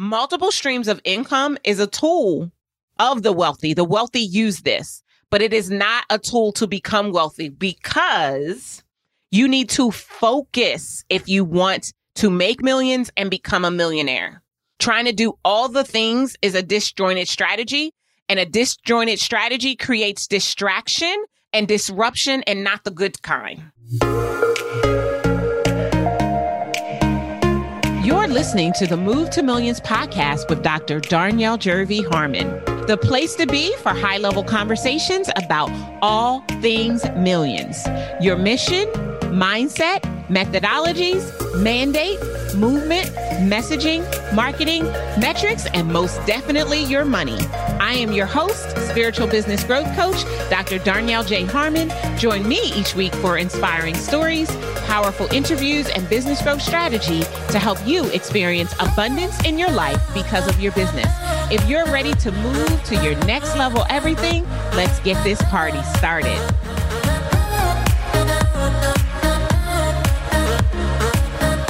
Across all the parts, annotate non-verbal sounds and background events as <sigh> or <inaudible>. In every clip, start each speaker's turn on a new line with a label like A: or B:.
A: multiple streams of income is a tool of the wealthy. The wealthy use this, but it is not a tool to become wealthy because you need to focus if you want to make millions and become a millionaire. Trying to do all the things is a disjointed strategy and a disjointed strategy creates distraction and disruption and not the good kind. Listening to the Move to Millions podcast with Dr. Darnyelle Jervey Harmon, the place to be for high level conversations about all things millions. Your mission, mindset, methodologies, mandate, movement, messaging, marketing, metrics, and most definitely your money. I am your host, spiritual business growth coach, Dr. Darnyelle J. Harmon. Join me each week for inspiring stories, powerful interviews, and business growth strategy to help you experience abundance in your life because of your business. If you're ready to move to your next level everything, let's get this party started.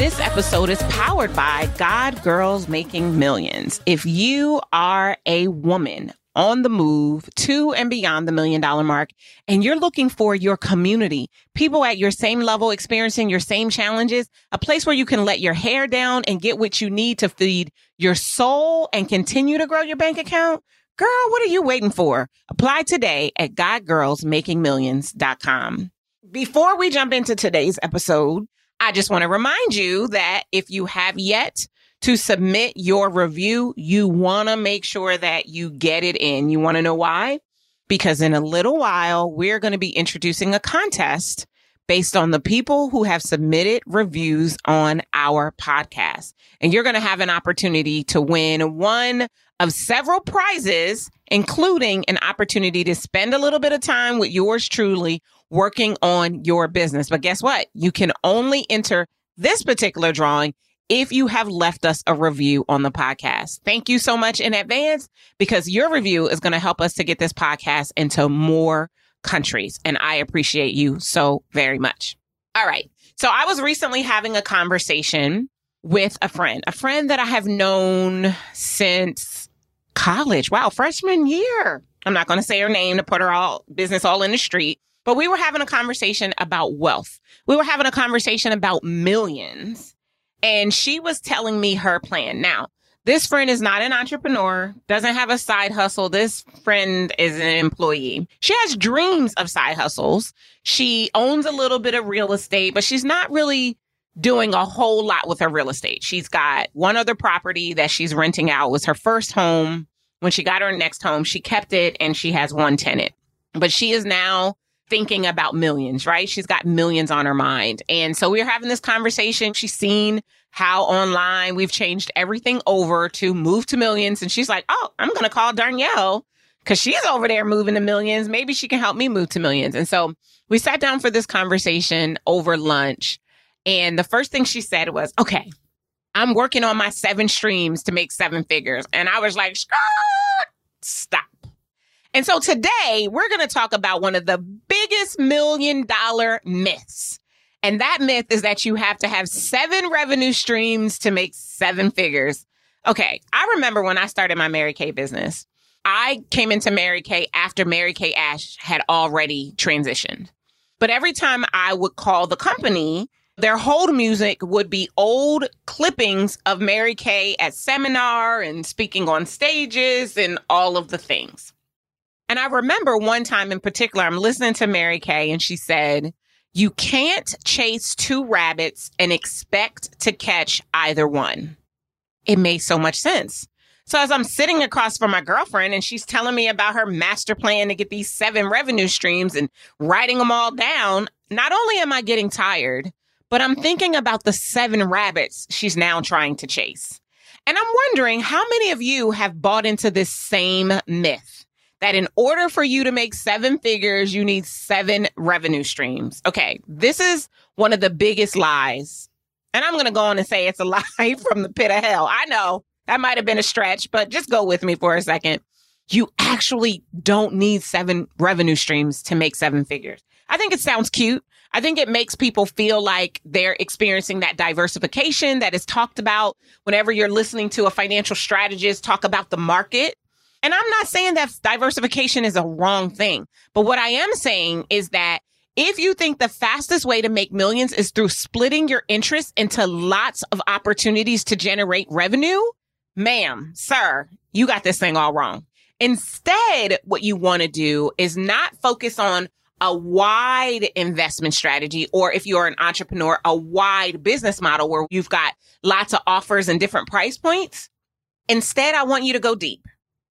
A: This episode is powered by God Girls Making Millions. If you are a woman on the move to and beyond the million dollar mark, and you're looking for your community, people at your same level experiencing your same challenges, a place where you can let your hair down and get what you need to feed your soul and continue to grow your bank account, girl, what are you waiting for? Apply today at godgirlsmakingmillions.com. Before we jump into today's episode, I just want to remind you that if you have yet to submit your review, you want to make sure that you get it in. You want to know why? Because in a little while, we're going to be introducing a contest based on the people who have submitted reviews on our podcast. And you're going to have an opportunity to win one of several prizes, including an opportunity to spend a little bit of time with yours truly working on your business. But guess what? You can only enter this particular drawing if you have left us a review on the podcast. Thank you so much in advance because your review is going to help us to get this podcast into more countries. And I appreciate you so very much. All right. So I was recently having a conversation with a friend, a friend that I have known since college. Wow, freshman year. I'm not going to say her name to put her all business all in the street, but we were having a conversation about wealth. We were having a conversation about millions. And she was telling me her plan. Now, this friend is not an entrepreneur, doesn't have a side hustle. This friend is an employee. She has dreams of side hustles. She owns a little bit of real estate, but she's not really doing a whole lot with her real estate. She's got one other property that she's renting out. It was her first home. When she got her next home, she kept it and she has one tenant. But she is now thinking about millions, right? She's got millions on her mind. And so we are having this conversation. She's seen how online we've changed everything over to move to millions. And she's like, oh, I'm going to call Darnyelle because she's over there moving to millions. Maybe she can help me move to millions. And so we sat down for this conversation over lunch. And the first thing she said was, okay, I'm working on my seven streams to make seven figures. And I was like, stop. And so today we're going to talk about one of the biggest million dollar myths. And that myth is that you have to have seven revenue streams to make seven figures. Okay. I remember when I started my Mary Kay business, I came into Mary Kay after Mary Kay Ash had already transitioned. But every time I would call the company, their hold music would be old clippings of Mary Kay at seminar and speaking on stages and all of the things. And I remember one time in particular, I'm listening to Mary Kay and she said, you can't chase two rabbits and expect to catch either one. It made so much sense. So as I'm sitting across from my girlfriend and she's telling me about her master plan to get these seven revenue streams and writing them all down, not only am I getting tired, but I'm thinking about the seven rabbits she's now trying to chase. And I'm wondering how many of you have bought into this same myth? That in order for you to make seven figures, you need seven revenue streams. Okay, this is one of the biggest lies. And I'm going to go on and say it's a <laughs> lie from the pit of hell. I know that might have been a stretch, but just go with me for a second. You actually don't need seven revenue streams to make seven figures. I think it sounds cute. I think it makes people feel like they're experiencing that diversification that is talked about whenever you're listening to a financial strategist talk about the market. And I'm not saying that diversification is a wrong thing, but what I am saying is that if you think the fastest way to make millions is through splitting your interest into lots of opportunities to generate revenue, ma'am, sir, you got this thing all wrong. Instead, what you want to do is not focus on a wide investment strategy, or if you're an entrepreneur, a wide business model where you've got lots of offers and different price points. Instead, I want you to go deep.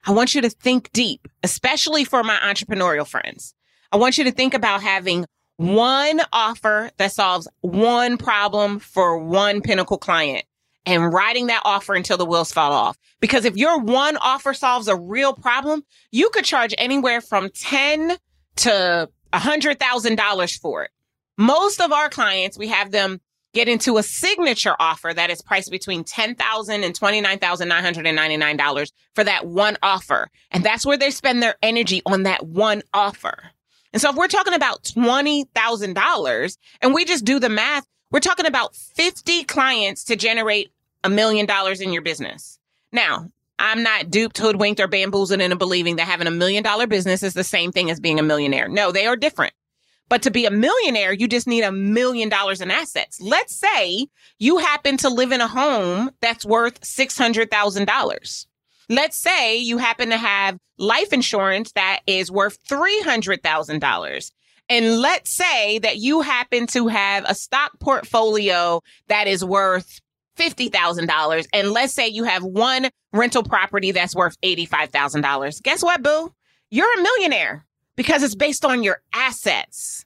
A: I want you to think deep, especially for my entrepreneurial friends. I want you to think about having one offer that solves one problem for one pinnacle client and writing that offer until the wheels fall off. Because if your one offer solves a real problem, you could charge anywhere from 10 to $100,000 for it. Most of our clients, we have them get into a signature offer that is priced between $10,000 and $29,999 for that one offer. And that's where they spend their energy on that one offer. And so if we're talking about $20,000 and we just do the math, we're talking about 50 clients to generate a million dollars in your business. Now, I'm not duped, hoodwinked, or bamboozled into believing that having a million dollar business is the same thing as being a millionaire. No, they are different. But to be a millionaire, you just need a million dollars in assets. Let's say you happen to live in a home that's worth $600,000. Let's say you happen to have life insurance that is worth $300,000. And let's say that you happen to have a stock portfolio that is worth $50,000. And let's say you have one rental property that's worth $85,000. Guess what, boo? You're a millionaire because it's based on your assets.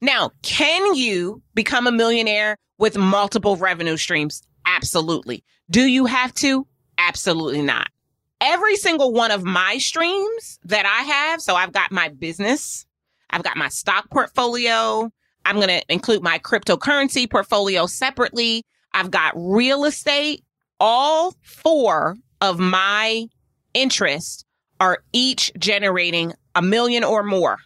A: Now, can you become a millionaire with multiple revenue streams? Absolutely. Do you have to? Absolutely not every single one of my streams that I have. So I've got my business, I've got my stock portfolio. I'm going to include my cryptocurrency portfolio separately. I've got real estate. All four of my interests are each generating a million or more.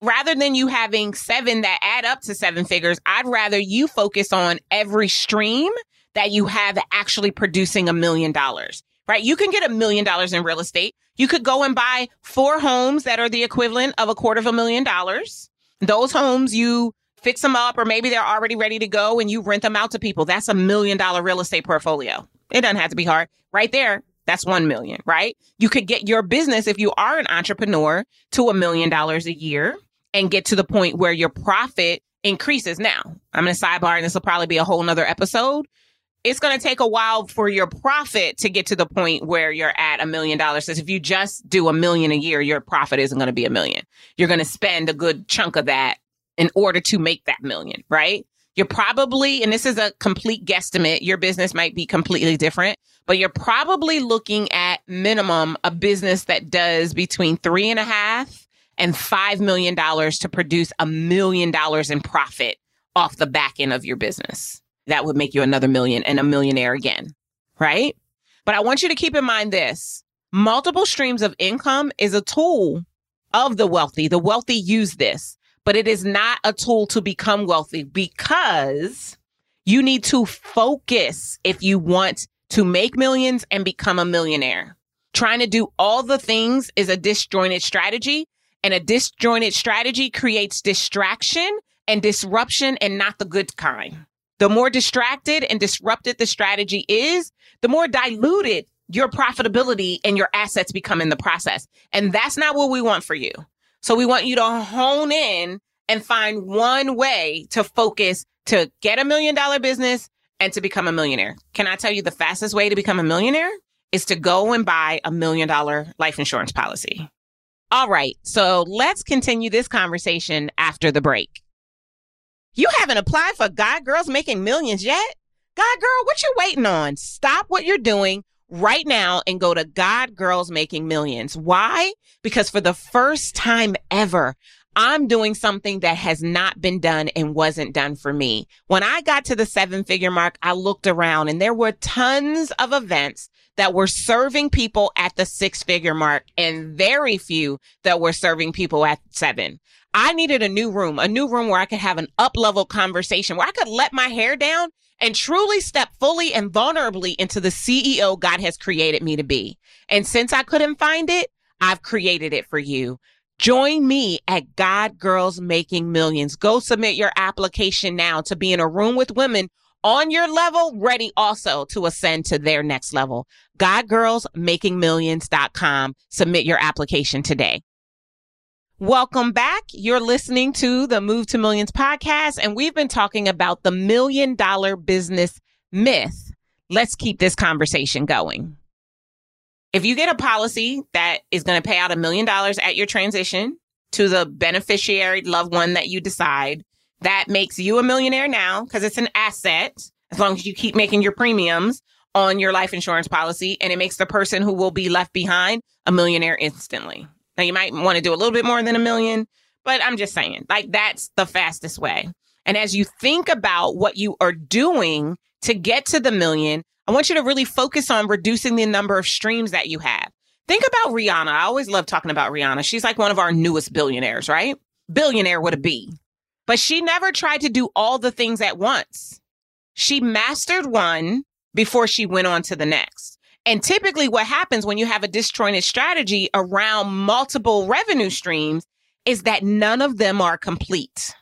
A: Rather than you having seven that add up to seven figures, I'd rather you focus on every stream that you have actually producing a million dollars right? You can get a million dollars in real estate. You could go and buy four homes that are the equivalent of a quarter of a million dollars. Those homes, you fix them up, or maybe they're already ready to go and you rent them out to people. That's a million dollar real estate portfolio. It doesn't have to be hard. Right there, that's 1 million, right? You could get your business, if you are an entrepreneur, to a million dollars a year and get to the point where your profit increases. Now, I'm going to sidebar, and this will probably be a whole nother episode it's going to take a while for your profit to get to the point where you're at a million dollars. Because if you just do a million a year, your profit isn't going to be a million. You're going to spend a good chunk of that in order to make that million, right? You're probably, and this is a complete guesstimate, your business might be completely different, but you're probably looking at minimum a business that does between three and a half and five million dollars to produce a million dollars in profit off the back end of your business that would make you another million and a millionaire again, right? But I want you to keep in mind this multiple streams of income is a tool of the wealthy. The wealthy use this, but it is not a tool to become wealthy because you need to focus if you want to make millions and become a millionaire. Trying to do all the things is a disjointed strategy, and a disjointed strategy creates distraction and disruption and not the good kind. The more distracted and disrupted the strategy is, the more diluted your profitability and your assets become in the process. And that's not what we want for you. So we want you to hone in and find one way to focus to get a million dollar business and to become a millionaire. Can I tell you the fastest way to become a millionaire is to go and buy a million dollar life insurance policy. All right. So let's continue this conversation after the break. You haven't applied for God Girls Making Millions yet? God Girl, what you waiting on? Stop what you're doing right now and go to God Girls Making Millions. Why? Because for the first time ever, I'm doing something that has not been done and wasn't done for me. When I got to the seven figure mark, I looked around and there were tons of events that were serving people at the six figure mark and very few that were serving people at seven. I needed a new room, a new room where I could have an up level conversation, where I could let my hair down and truly step fully and vulnerably into the CEO God has created me to be. And since I couldn't find it, I've created it for you. Join me at God Girls Making Millions. Go submit your application now to be in a room with women on your level, ready also to ascend to their next level. GodGirlsMakingMillions.com. Submit your application today. Welcome back. You're listening to the Move to Millions podcast, and we've been talking about the million dollar business myth. Let's keep this conversation going. If you get a policy that is going to pay out a million dollars at your transition to the beneficiary loved one that you decide, that makes you a millionaire now because it's an asset as long as you keep making your premiums on your life insurance policy. And it makes the person who will be left behind a millionaire instantly. Now you might want to do a little bit more than a million, but I'm just saying, like that's the fastest way. And as you think about what you are doing to get to the million, I want you to really focus on reducing the number of streams that you have. Think about Rihanna. I always love talking about Rihanna. She's like one of our newest billionaires, right? Billionaire with a B. But she never tried to do all the things at once. She mastered one before she went on to the next. And typically, what happens when you have a disjointed strategy around multiple revenue streams is that none of them are complete.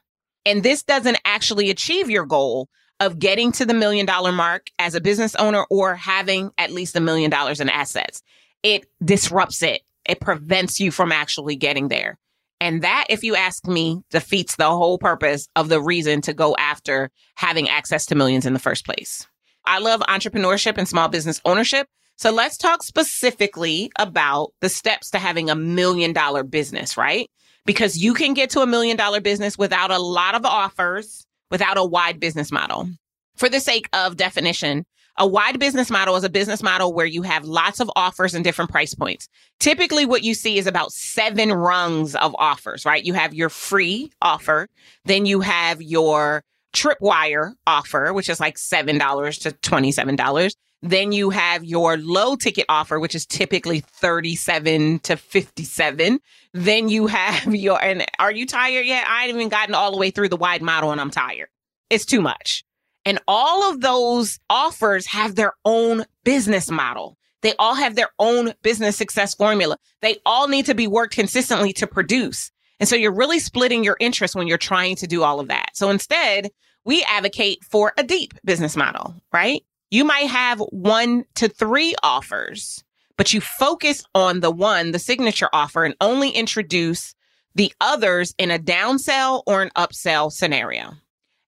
A: And this doesn't actually achieve your goal of getting to the million dollar mark as a business owner or having at least a million dollars in assets. It disrupts it, it prevents you from actually getting there. And that, if you ask me, defeats the whole purpose of the reason to go after having access to millions in the first place. I love entrepreneurship and small business ownership so let's talk specifically about the steps to having a million dollar business, right? Because you can get to a million dollar business without a lot of offers, without a wide business model. For the sake of definition, a wide business model is a business model where you have lots of offers and different price points. Typically, what you see is about seven rungs of offers, right? You have your free offer, then you have your tripwire offer, which is like $7 to $27. Then you have your low ticket offer, which is typically 37 to 57. Then you have <laughs> your, and are you tired yet? I haven't even gotten all the way through the wide model and I'm tired. It's too much. And all of those offers have their own business model. They all have their own business success formula. They all need to be worked consistently to produce. And so you're really splitting your interest when you're trying to do all of that. So instead, we advocate for a deep business model, right? You might have one to three offers, but you focus on the one, the signature offer, and only introduce the others in a downsell or an upsell scenario.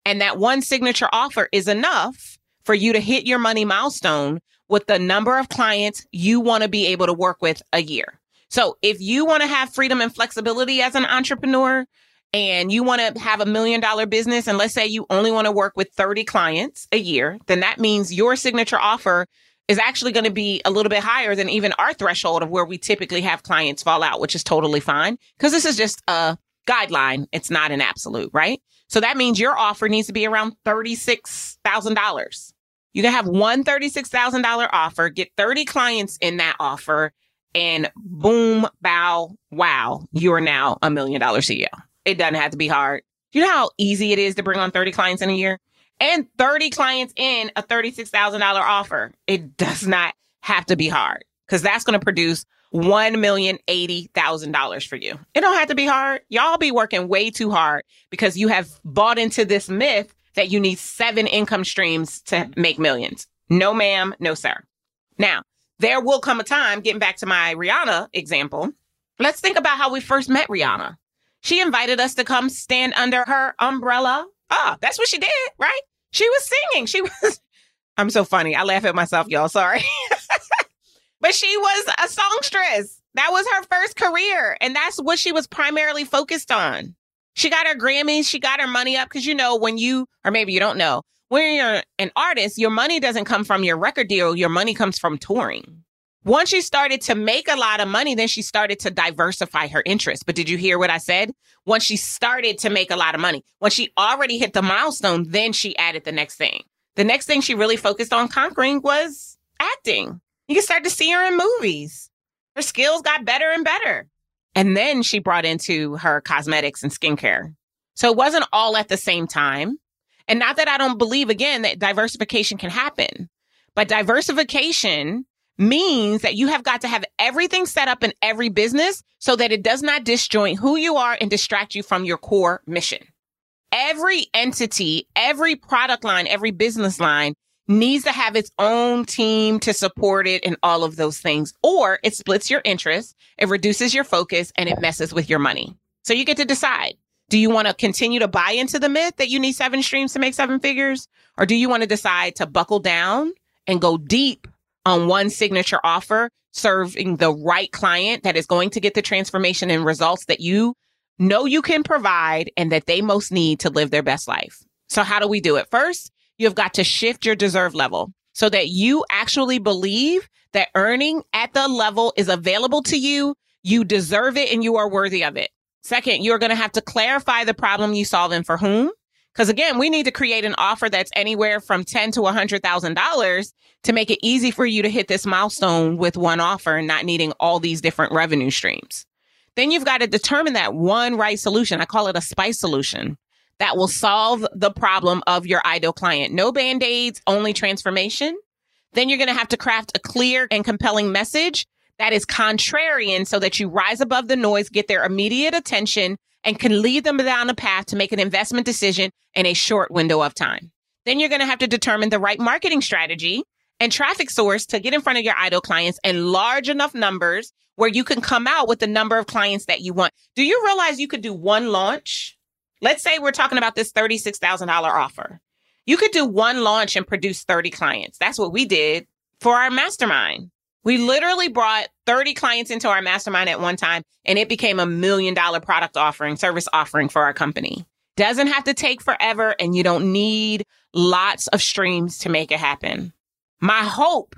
A: And that one signature offer is enough for you to hit your money milestone with the number of clients you want to be able to work with a year. So if you want to have freedom and flexibility as an entrepreneur, and you want to have a million dollar business, and let's say you only want to work with 30 clients a year, then that means your signature offer is actually going to be a little bit higher than even our threshold of where we typically have clients fall out, which is totally fine because this is just a guideline. It's not an absolute, right? So that means your offer needs to be around $36,000. You can have one $36,000 offer, get 30 clients in that offer, and boom, bow, wow, you are now a million dollars CEO. It doesn't have to be hard. You know how easy it is to bring on 30 clients in a year? And 30 clients in a $36,000 offer. It does not have to be hard because that's going to produce $1,080,000 for you. It don't have to be hard. Y'all be working way too hard because you have bought into this myth that you need seven income streams to make millions. No, ma'am. No, sir. Now, there will come a time, getting back to my Rihanna example. Let's think about how we first met Rihanna. She invited us to come stand under her umbrella. Ah, oh, that's what she did, right? She was singing. She <laughs> was, I'm so funny. I laugh at myself, y'all. Sorry. <laughs> but she was a songstress. That was her first career. And that's what she was primarily focused on. She got her Grammys. She got her money up because, you know, when you, or maybe you don't know, when you're an artist, your money doesn't come from your record deal. Your money comes from touring. Once she started to make a lot of money, then she started to diversify her interests. But did you hear what I said? Once she started to make a lot of money, when she already hit the milestone, then she added the next thing. The next thing she really focused on conquering was acting. You can start to see her in movies. Her skills got better and better. And then she brought into her cosmetics and skincare. So it wasn't all at the same time. And not that I don't believe again that diversification can happen, but diversification means that you have got to have everything set up in every business so that it does not disjoint who you are and distract you from your core mission. Every entity, every product line, every business line needs to have its own team to support it and all of those things, or it splits your interest, it reduces your focus, and it messes with your money. So you get to decide. Do you want to continue to buy into the myth that you need seven streams to make seven figures? Or do you want to decide to buckle down and go deep on one signature offer, serving the right client that is going to get the transformation and results that you know you can provide and that they most need to live their best life? So how do we do it? First, you've got to shift your deserve level so that you actually believe that earning at the level is available to you. You deserve it and you are worthy of it. Second, you're going to have to clarify the problem you solve and for whom. Because again, we need to create an offer that's anywhere from ten to hundred thousand dollars to make it easy for you to hit this milestone with one offer and not needing all these different revenue streams. Then you've got to determine that one right solution. I call it a spice solution that will solve the problem of your ideal client. No band-aids, only transformation. Then you're going to have to craft a clear and compelling message that is contrarian so that you rise above the noise, get their immediate attention, and can lead them down a path to make an investment decision in a short window of time. Then you're going to have to determine the right marketing strategy and traffic source to get in front of your ideal clients in large enough numbers where you can come out with the number of clients that you want. Do you realize you could do one launch Let's say we're talking about this $36,000 offer. You could do one launch and produce 30 clients. That's what we did for our mastermind. We literally brought 30 clients into our mastermind at one time and it became a million dollar product offering, service offering for our company. Doesn't have to take forever and you don't need lots of streams to make it happen. My hope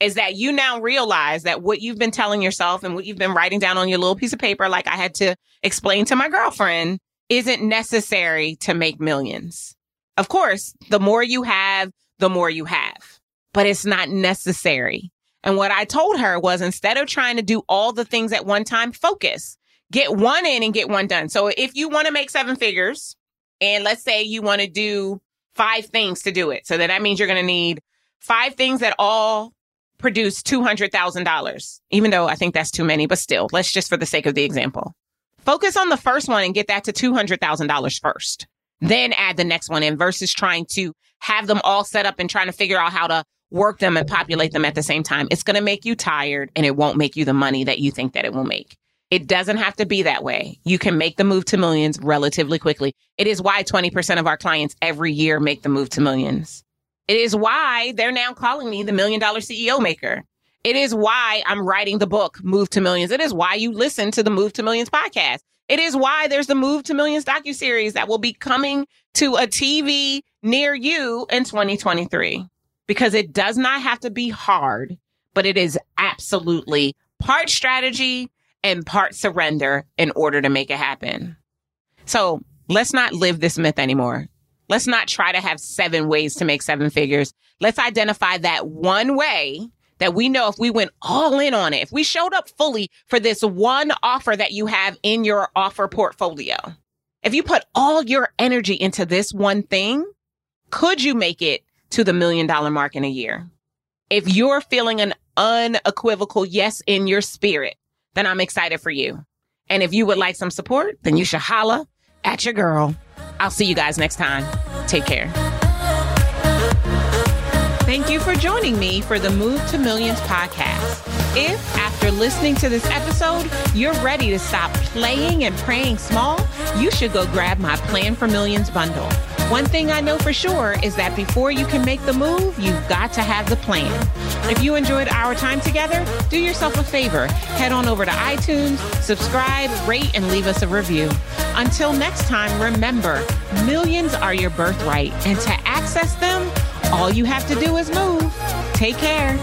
A: is that you now realize that what you've been telling yourself and what you've been writing down on your little piece of paper, like I had to explain to my girlfriend, isn't necessary to make millions. Of course, the more you have, the more you have, but it's not necessary. And what I told her was instead of trying to do all the things at one time, focus, get one in and get one done. So if you want to make seven figures and let's say you want to do five things to do it. So that, means you're going to need five things that all produce $200,000, even though I think that's too many, but still, let's just for the sake of the example. Focus on the first one and get that to $200,000 first. Then add the next one in versus trying to have them all set up and trying to figure out how to work them and populate them at the same time. It's going to make you tired and it won't make you the money that you think that it will make. It doesn't have to be that way. You can make the move to millions relatively quickly. It is why 20% of our clients every year make the move to millions. It is why they're now calling me the million dollar CEO maker. It is why I'm writing the book, Move to Millions. It is why you listen to the Move to Millions podcast. It is why there's the Move to Millions docu-series that will be coming to a TV near you in 2023 because it does not have to be hard, but it is absolutely part strategy and part surrender in order to make it happen. So let's not live this myth anymore. Let's not try to have seven ways to make seven figures. Let's identify that one way that we know if we went all in on it, if we showed up fully for this one offer that you have in your offer portfolio, if you put all your energy into this one thing, could you make it to the million dollar mark in a year? If you're feeling an unequivocal yes in your spirit, then I'm excited for you. And if you would like some support, then you should holla at your girl. I'll see you guys next time. Take care. Thank you for joining me for the Move to Millions podcast. If, after listening to this episode, you're ready to stop playing and praying small, you should go grab my Plan for Millions bundle. One thing I know for sure is that before you can make the move, you've got to have the plan. If you enjoyed our time together, do yourself a favor. Head on over to iTunes, subscribe, rate, and leave us a review. Until next time, remember, millions are your birthright, and to access them, all you have to do is move. Take care.